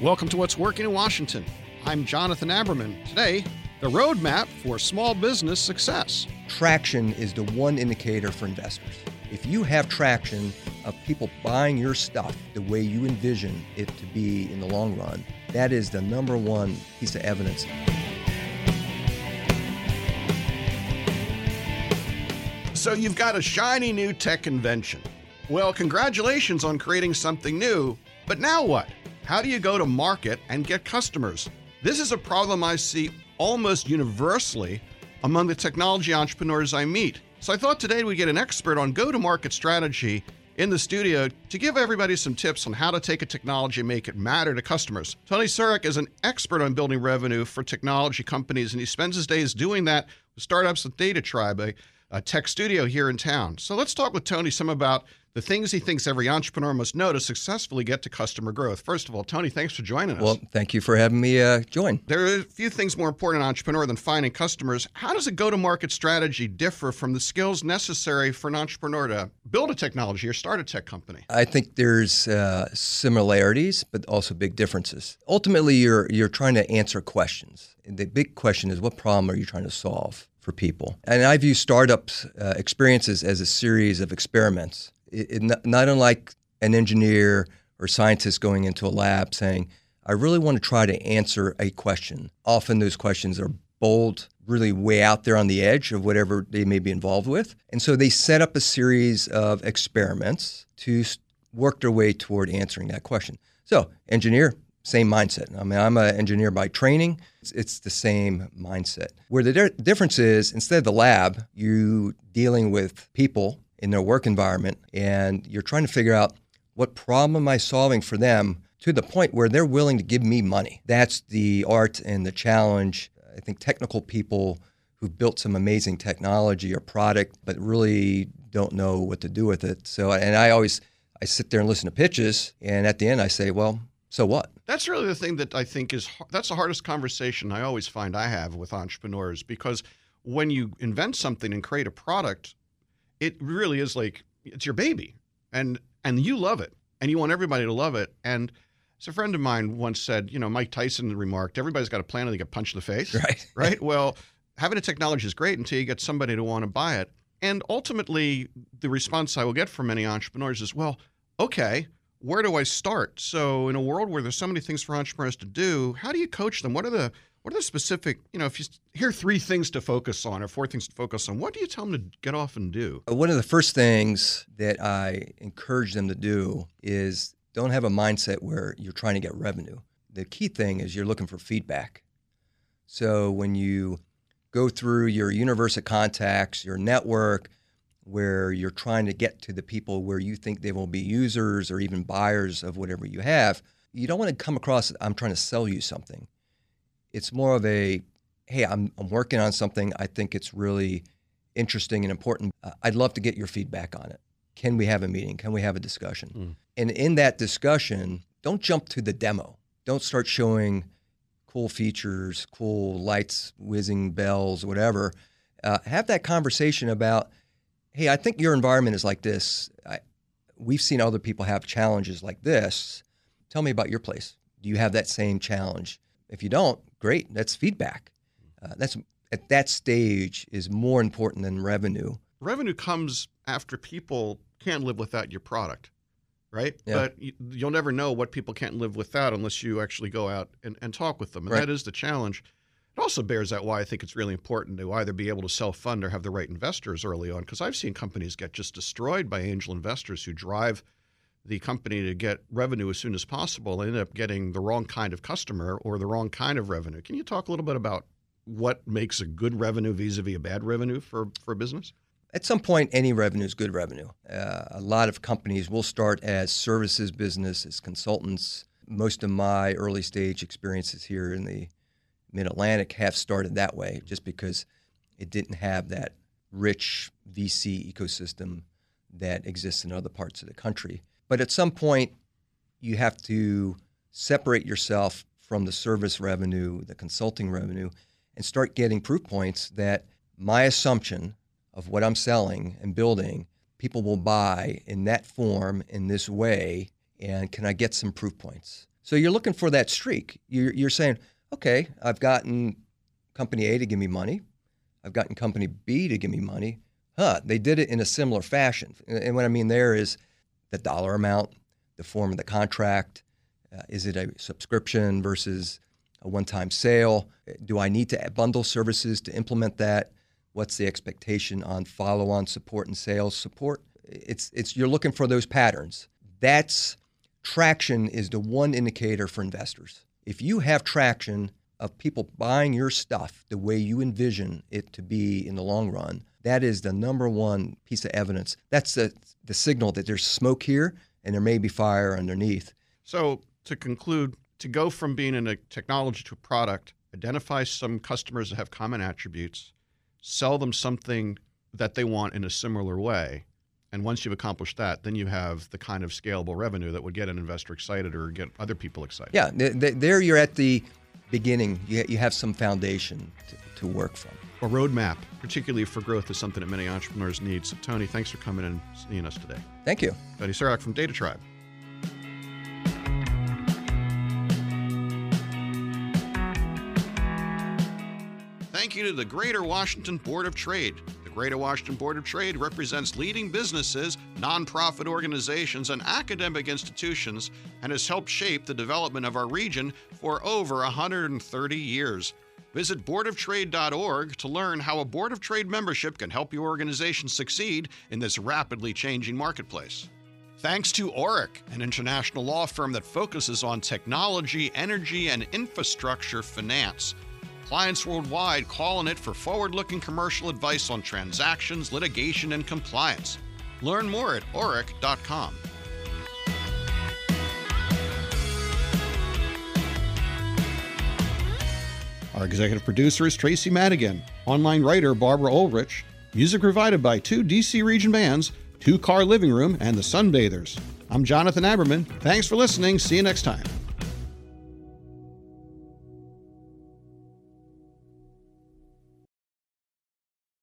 Welcome to What's Working in Washington. I'm Jonathan Aberman. Today, the roadmap for small business success. Traction is the one indicator for investors. If you have traction of people buying your stuff the way you envision it to be in the long run, that is the number one piece of evidence. So you've got a shiny new tech invention. Well, congratulations on creating something new, but now what? How do you go to market and get customers? This is a problem I see almost universally among the technology entrepreneurs I meet. So I thought today we'd get an expert on go to market strategy in the studio to give everybody some tips on how to take a technology and make it matter to customers. Tony Surik is an expert on building revenue for technology companies, and he spends his days doing that with startups with Data Tribe, a, a tech studio here in town. So let's talk with Tony some about the things he thinks every entrepreneur must know to successfully get to customer growth. First of all, Tony, thanks for joining us. Well, thank you for having me uh, join. There are a few things more important an entrepreneur than finding customers. How does a go to market strategy differ from the skills necessary for an entrepreneur to build a technology or start a tech company? I think there's uh, similarities, but also big differences. Ultimately, you're, you're trying to answer questions. The big question is what problem are you trying to solve? For people. And I view startups uh, experiences as a series of experiments it, it, not unlike an engineer or scientist going into a lab saying, I really want to try to answer a question. Often those questions are bold, really way out there on the edge of whatever they may be involved with. And so they set up a series of experiments to work their way toward answering that question. So, engineer, same mindset. I mean, I'm an engineer by training. It's, it's the same mindset. Where the di- difference is, instead of the lab, you dealing with people in their work environment and you're trying to figure out what problem am I solving for them to the point where they're willing to give me money. That's the art and the challenge. I think technical people who've built some amazing technology or product but really don't know what to do with it. So and I always I sit there and listen to pitches and at the end I say, well, so what? That's really the thing that I think is that's the hardest conversation I always find I have with entrepreneurs because when you invent something and create a product, it really is like it's your baby, and and you love it, and you want everybody to love it. And as a friend of mine once said, you know, Mike Tyson remarked, everybody's got a plan and they get punched in the face. Right. Right. Well, having a technology is great until you get somebody to want to buy it. And ultimately, the response I will get from many entrepreneurs is, well, okay, where do I start? So, in a world where there's so many things for entrepreneurs to do, how do you coach them? What are the what are the specific, you know, if you hear three things to focus on or four things to focus on, what do you tell them to get off and do? Uh, one of the first things that I encourage them to do is don't have a mindset where you're trying to get revenue. The key thing is you're looking for feedback. So when you go through your universe of contacts, your network, where you're trying to get to the people where you think they will be users or even buyers of whatever you have, you don't want to come across, I'm trying to sell you something it's more of a hey, I'm, I'm working on something. I think it's really interesting and important. Uh, I'd love to get your feedback on it. Can we have a meeting? Can we have a discussion? Mm. And in that discussion, don't jump to the demo. Don't start showing cool features, cool lights, whizzing bells, whatever. Uh, have that conversation about, hey, I think your environment is like this. I, we've seen other people have challenges like this. Tell me about your place. Do you have that same challenge? If you don't, great. That's feedback. Uh, that's at that stage is more important than revenue. Revenue comes after people can't live without your product, right? Yeah. But you, will never know what people can't live without unless you actually go out and, and talk with them. And right. that is the challenge. It also bears out why I think it's really important to either be able to self fund or have the right investors early on. Because I've seen companies get just destroyed by angel investors who drive – the company to get revenue as soon as possible and end up getting the wrong kind of customer or the wrong kind of revenue. Can you talk a little bit about what makes a good revenue vis-a-vis a bad revenue for, for a business? At some point, any revenue is good revenue. Uh, a lot of companies will start as services business, as consultants. Most of my early stage experiences here in the Mid Atlantic have started that way, just because it didn't have that rich VC ecosystem that exists in other parts of the country. But at some point, you have to separate yourself from the service revenue, the consulting revenue, and start getting proof points that my assumption of what I'm selling and building, people will buy in that form, in this way, and can I get some proof points? So you're looking for that streak. You're, you're saying, okay, I've gotten company A to give me money. I've gotten company B to give me money. Huh, they did it in a similar fashion. And what I mean there is the dollar amount, the form of the contract. Uh, is it a subscription versus a one time sale? Do I need to bundle services to implement that? What's the expectation on follow on support and sales support? It's, it's, you're looking for those patterns. That's traction is the one indicator for investors. If you have traction of people buying your stuff the way you envision it to be in the long run, that is the number one piece of evidence. That's the, the signal that there's smoke here and there may be fire underneath. So, to conclude, to go from being in a technology to a product, identify some customers that have common attributes, sell them something that they want in a similar way. And once you've accomplished that, then you have the kind of scalable revenue that would get an investor excited or get other people excited. Yeah, there you're at the beginning. You have some foundation to, work from. A roadmap, particularly for growth, is something that many entrepreneurs need. So, Tony, thanks for coming in and seeing us today. Thank you. Tony Serak from Data Tribe. Thank you to the Greater Washington Board of Trade. The Greater Washington Board of Trade represents leading businesses, nonprofit organizations, and academic institutions and has helped shape the development of our region for over 130 years. Visit boardoftrade.org to learn how a Board of Trade membership can help your organization succeed in this rapidly changing marketplace. Thanks to Orrick, an international law firm that focuses on technology, energy, and infrastructure finance. Clients worldwide call on it for forward looking commercial advice on transactions, litigation, and compliance. Learn more at orrick.com. Our executive producer is Tracy Madigan, online writer Barbara Ulrich, music provided by two DC region bands, Two Car Living Room, and the Sunbathers. I'm Jonathan Aberman. Thanks for listening. See you next time.